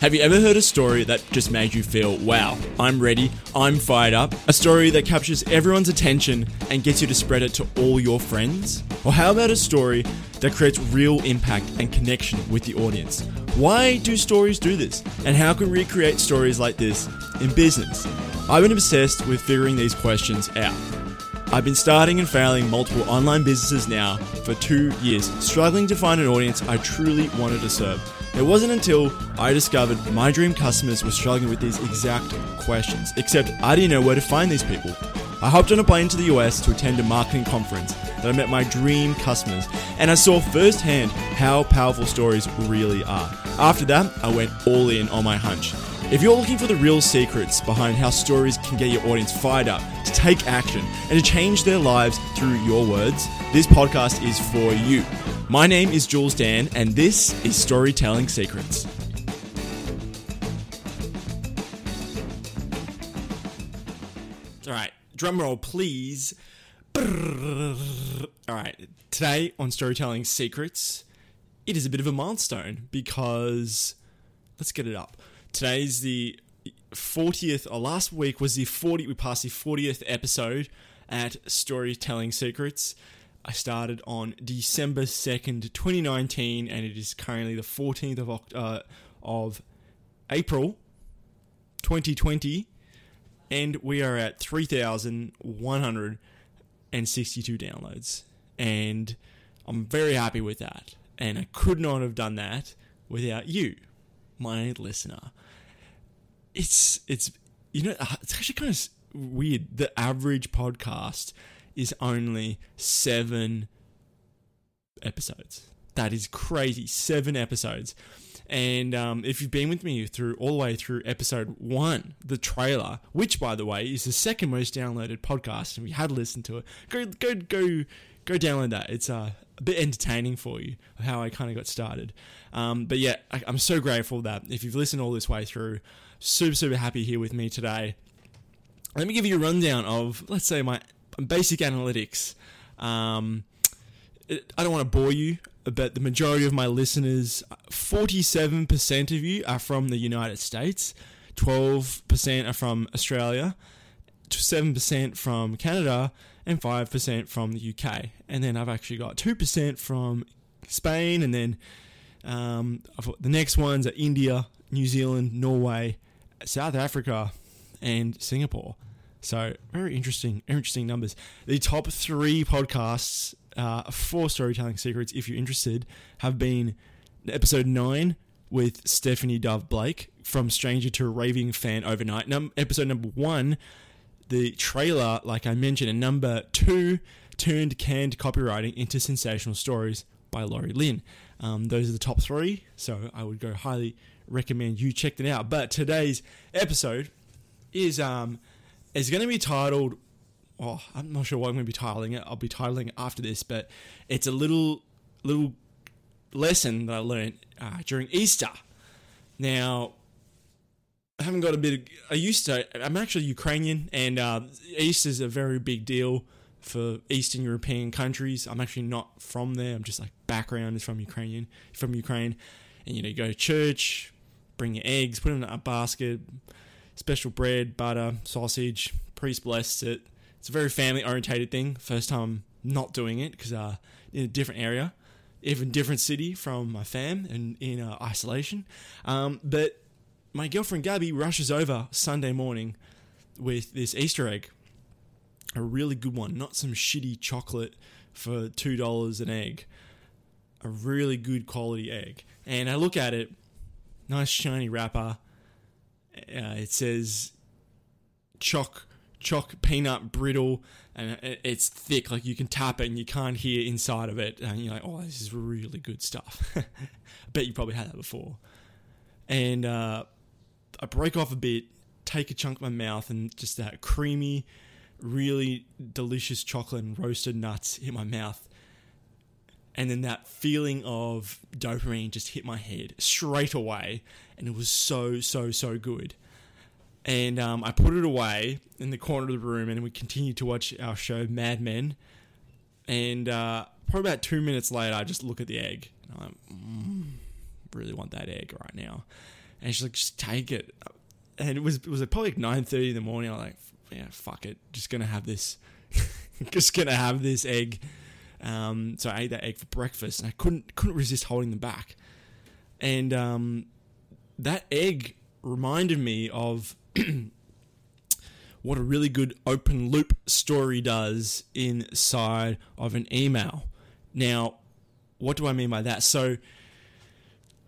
Have you ever heard a story that just made you feel, wow, I'm ready, I'm fired up? A story that captures everyone's attention and gets you to spread it to all your friends? Or how about a story that creates real impact and connection with the audience? Why do stories do this? And how can we create stories like this in business? I've been obsessed with figuring these questions out. I've been starting and failing multiple online businesses now for two years, struggling to find an audience I truly wanted to serve. It wasn't until I discovered my dream customers were struggling with these exact questions, except I didn't know where to find these people. I hopped on a plane to the US to attend a marketing conference that I met my dream customers, and I saw firsthand how powerful stories really are. After that, I went all in on my hunch. If you're looking for the real secrets behind how stories can get your audience fired up to take action and to change their lives through your words, this podcast is for you. My name is Jules Dan, and this is Storytelling Secrets. All right, drum roll, please. All right, today on Storytelling Secrets, it is a bit of a milestone because let's get it up. Today's the 40th, or last week was the 40, we passed the 40th episode at Storytelling Secrets. I started on December 2nd, 2019, and it is currently the 14th of, uh, of April 2020, and we are at 3,162 downloads. And I'm very happy with that. And I could not have done that without you, my listener. It's, it's, you know, it's actually kind of weird. The average podcast is only seven episodes. That is crazy. Seven episodes. And um, if you've been with me through all the way through episode one, the trailer, which by the way is the second most downloaded podcast, and we had listened to it, go go go go download that. It's uh, a bit entertaining for you how I kind of got started. Um, but yeah, I, I'm so grateful that if you've listened all this way through, super super happy here with me today. Let me give you a rundown of let's say my basic analytics. Um, it, I don't want to bore you, but the majority of my listeners, 47% of you are from the United States, 12% are from Australia, 7% from Canada, and 5% from the UK. And then I've actually got 2% from Spain, and then um, the next ones are India, New Zealand, Norway, South Africa, and Singapore. So very interesting, interesting numbers. The top three podcasts uh, for storytelling secrets, if you're interested, have been episode nine with Stephanie Dove Blake from Stranger to Raving Fan Overnight. Num- episode number one, the trailer, like I mentioned, and number two turned canned copywriting into sensational stories by Laurie Lynn. Um, those are the top three, so I would go highly recommend you check them out. But today's episode is um, is going to be titled. Oh, I'm not sure what I'm going to be titling it. I'll be titling it after this, but it's a little little lesson that I learned uh, during Easter. Now, I haven't got a bit. Of, I used to. I'm actually Ukrainian, and uh, Easter is a very big deal for Eastern European countries. I'm actually not from there. I'm just like background is from Ukrainian, from Ukraine, and you know, you go to church, bring your eggs, put them in a basket, special bread, butter, sausage. Priest blessed it. It's a very family orientated thing. First time not doing it because uh, in a different area, even different city from my fam and in uh, isolation. Um, but my girlfriend Gabby rushes over Sunday morning with this Easter egg, a really good one, not some shitty chocolate for two dollars an egg, a really good quality egg. And I look at it, nice shiny wrapper. Uh, it says choc choc peanut brittle and it's thick like you can tap it and you can't hear inside of it. And you're like oh this is really good stuff. I bet you probably had that before. And uh, i break off a bit take a chunk of my mouth and just that creamy really delicious chocolate and roasted nuts hit my mouth and then that feeling of dopamine just hit my head straight away and it was so so so good and um, I put it away in the corner of the room, and we continued to watch our show Mad Men. And uh, probably about two minutes later, I just look at the egg. And I'm like, mm, really want that egg right now. And she's like, just take it. And it was it was probably like nine thirty in the morning. I'm like, yeah, fuck it, just gonna have this, just gonna have this egg. Um, so I ate that egg for breakfast, and I couldn't couldn't resist holding them back. And um, that egg reminded me of what a really good open loop story does inside of an email. Now, what do I mean by that? So,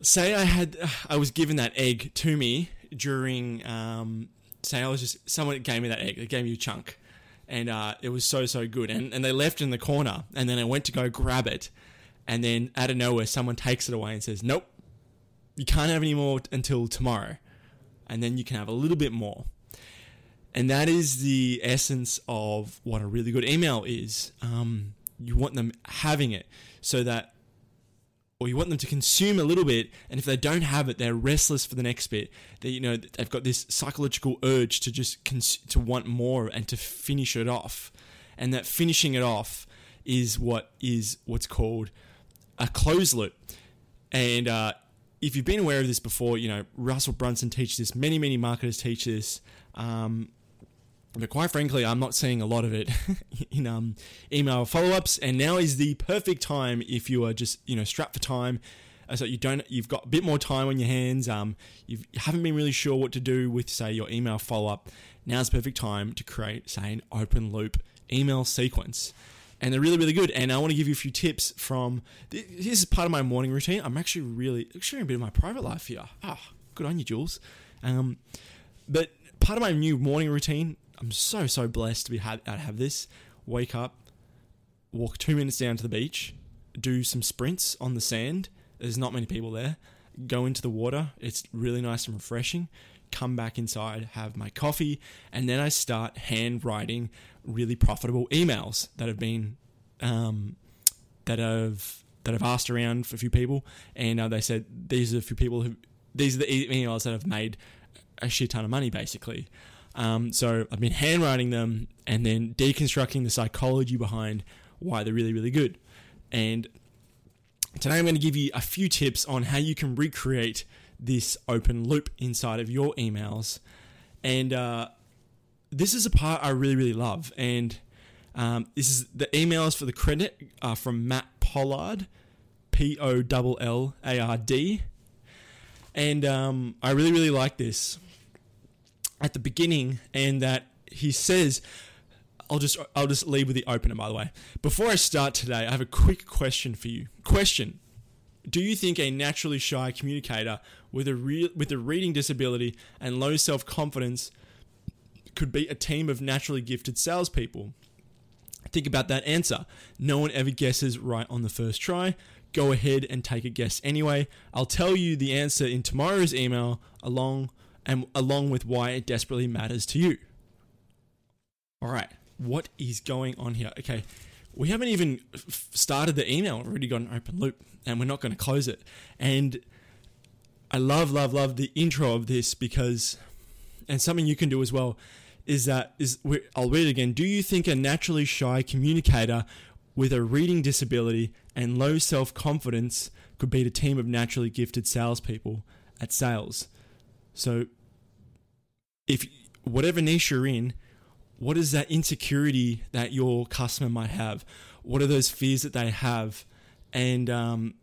say I had I was given that egg to me during um, say I was just someone gave me that egg, they gave me a chunk, and uh, it was so so good, and and they left in the corner, and then I went to go grab it, and then out of nowhere someone takes it away and says, "Nope, you can't have any more until tomorrow," and then you can have a little bit more. And that is the essence of what a really good email is. Um, you want them having it so that or you want them to consume a little bit and if they don't have it they're restless for the next bit they you know they've got this psychological urge to just cons- to want more and to finish it off. And that finishing it off is what is what's called a close loop. And uh, if you've been aware of this before you know russell brunson teaches this many many marketers teach this um, but quite frankly, I'm not seeing a lot of it in um, email follow-ups. And now is the perfect time if you are just you know strapped for time, uh, so you don't you've got a bit more time on your hands. Um, you've, you haven't been really sure what to do with say your email follow-up. Now's the perfect time to create say an open loop email sequence. And they're really, really good. And I want to give you a few tips from. This is part of my morning routine. I'm actually really sharing a bit of my private life here. Ah, oh, good on you, Jules. Um, but part of my new morning routine I'm so so blessed to be had to have this. Wake up, walk two minutes down to the beach, do some sprints on the sand. There's not many people there. Go into the water. It's really nice and refreshing. Come back inside, have my coffee, and then I start handwriting really profitable emails that have been um, that have that have asked around for a few people, and uh, they said these are a few people who these are the emails that have made a shit ton of money, basically. Um, so I've been handwriting them and then deconstructing the psychology behind why they're really, really good. And today I'm going to give you a few tips on how you can recreate this open loop inside of your emails. And uh, this is a part I really, really love. And um, this is the emails for the credit are from Matt Pollard, P O L L A R D. And um, I really, really like this at the beginning, and that he says, I'll just I'll just leave with the opener by the way. Before I start today, I have a quick question for you. Question: Do you think a naturally shy communicator with a real with a reading disability and low self confidence could be a team of naturally gifted salespeople? Think about that answer. No one ever guesses right on the first try. Go ahead and take a guess anyway. I'll tell you the answer in tomorrow's email along and along with why it desperately matters to you. All right, what is going on here? Okay, we haven't even started the email, We've already got an open loop, and we're not going to close it. And I love, love, love the intro of this because, and something you can do as well, is that is I'll read it again. Do you think a naturally shy communicator with a reading disability and low self confidence could beat a team of naturally gifted salespeople at sales? So if whatever niche you're in, what is that insecurity that your customer might have? What are those fears that they have? And um,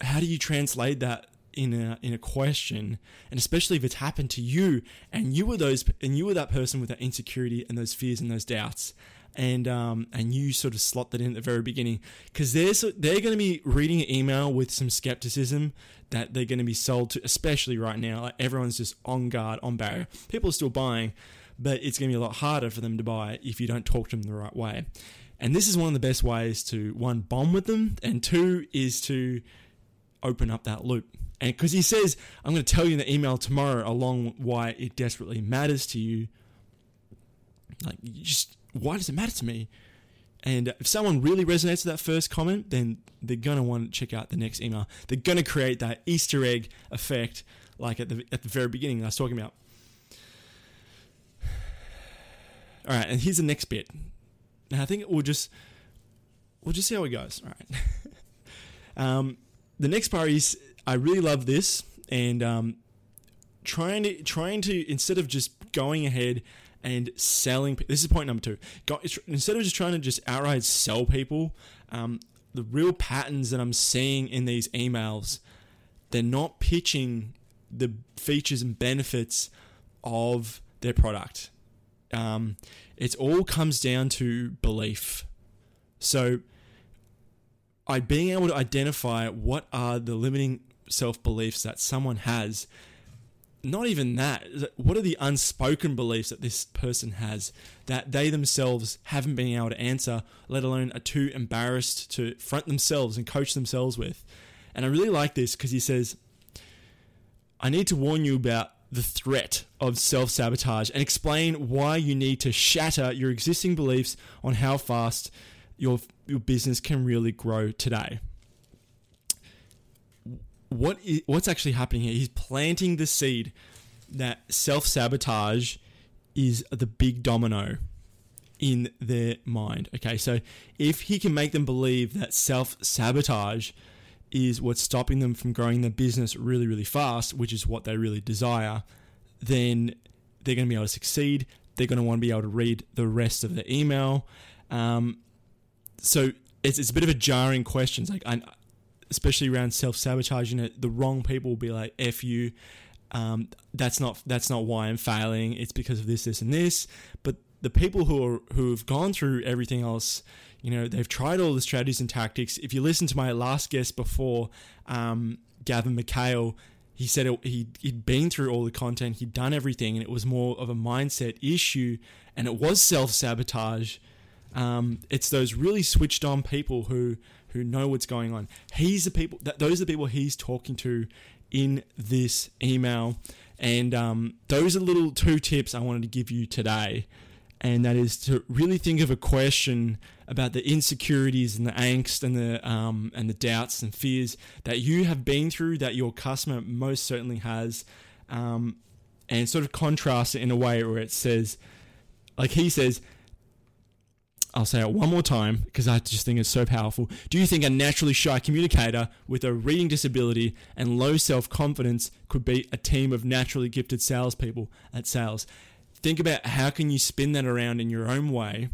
how do you translate that in a in a question? And especially if it's happened to you, and you were those, and you were that person with that insecurity and those fears and those doubts, and um, and you sort of slot that in at the very beginning because they're they're going to be reading an email with some skepticism that they're going to be sold to, especially right now. Like everyone's just on guard, on barrier. People are still buying, but it's going to be a lot harder for them to buy if you don't talk to them the right way. And this is one of the best ways to one bomb with them, and two is to open up that loop. And because he says, I'm going to tell you in the email tomorrow along why it desperately matters to you. Like, you just why does it matter to me? And if someone really resonates with that first comment, then they're gonna want to check out the next email. They're gonna create that Easter egg effect, like at the at the very beginning I was talking about. All right, and here's the next bit. Now I think we'll just we'll just see how it goes. All right. um, the next part is I really love this, and um, trying to trying to instead of just going ahead and selling. This is point number two. Instead of just trying to just outright sell people, um, the real patterns that I'm seeing in these emails, they're not pitching the features and benefits of their product. Um, it all comes down to belief. So, I being able to identify what are the limiting self beliefs that someone has. Not even that. What are the unspoken beliefs that this person has that they themselves haven't been able to answer, let alone are too embarrassed to front themselves and coach themselves with? And I really like this because he says, I need to warn you about the threat of self sabotage and explain why you need to shatter your existing beliefs on how fast your, your business can really grow today. What is, what's actually happening here? He's planting the seed that self sabotage is the big domino in their mind. Okay, so if he can make them believe that self sabotage is what's stopping them from growing their business really, really fast, which is what they really desire, then they're going to be able to succeed. They're going to want to be able to read the rest of the email. Um, so it's, it's a bit of a jarring question. It's like, I, especially around self sabotaging it, the wrong people will be like, "F you." Um, that's not that's not why I'm failing. It's because of this, this, and this. But the people who are who have gone through everything else you know, they've tried all the strategies and tactics. If you listen to my last guest before, um, Gavin McHale, he said it, he, he'd been through all the content, he'd done everything, and it was more of a mindset issue, and it was self sabotage. Um, it's those really switched on people who who know what's going on. He's the people that those are the people he's talking to in this email, and um, those are little two tips I wanted to give you today and that is to really think of a question about the insecurities and the angst and the um, and the doubts and fears that you have been through that your customer most certainly has, um, and sort of contrast it in a way where it says, like he says. I'll say it one more time because I just think it's so powerful. Do you think a naturally shy communicator with a reading disability and low self confidence could beat a team of naturally gifted salespeople at sales? think about how can you spin that around in your own way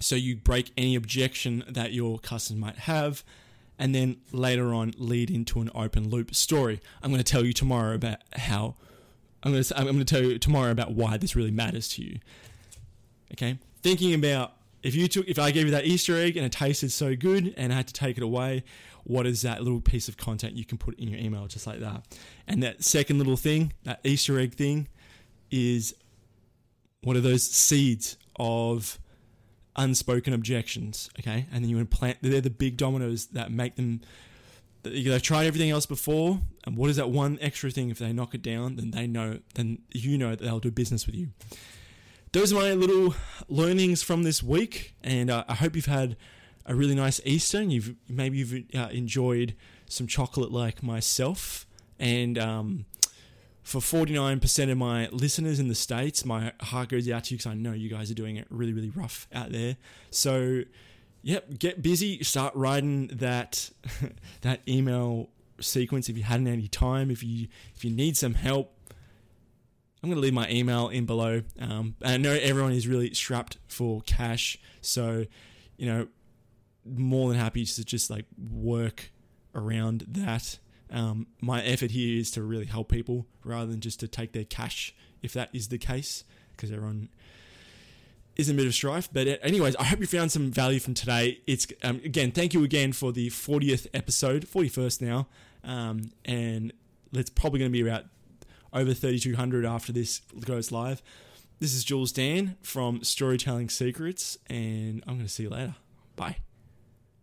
so you break any objection that your customer might have and then later on lead into an open loop story i'm going to tell you tomorrow about how i'm going to i'm going to tell you tomorrow about why this really matters to you okay thinking about if you took if i gave you that easter egg and it tasted so good and i had to take it away what is that little piece of content you can put in your email just like that and that second little thing that easter egg thing is what are those seeds of unspoken objections? Okay, and then you implant. They're the big dominoes that make them. They've tried everything else before, and what is that one extra thing? If they knock it down, then they know. Then you know that they'll do business with you. Those are my little learnings from this week, and uh, I hope you've had a really nice Easter. And you've maybe you've uh, enjoyed some chocolate like myself, and um, for 49% of my listeners in the States, my heart goes out to you because I know you guys are doing it really, really rough out there. So, yep, get busy. Start writing that that email sequence if you hadn't any time. If you if you need some help, I'm going to leave my email in below. Um, I know everyone is really strapped for cash, so you know, more than happy to just like work around that. Um, my effort here is to really help people rather than just to take their cash, if that is the case, because everyone is in a bit of strife. But uh, anyways, I hope you found some value from today. It's um, again, thank you again for the 40th episode, 41st now, um, and it's probably going to be about over 3,200 after this goes live. This is Jules Dan from Storytelling Secrets, and I'm going to see you later. Bye.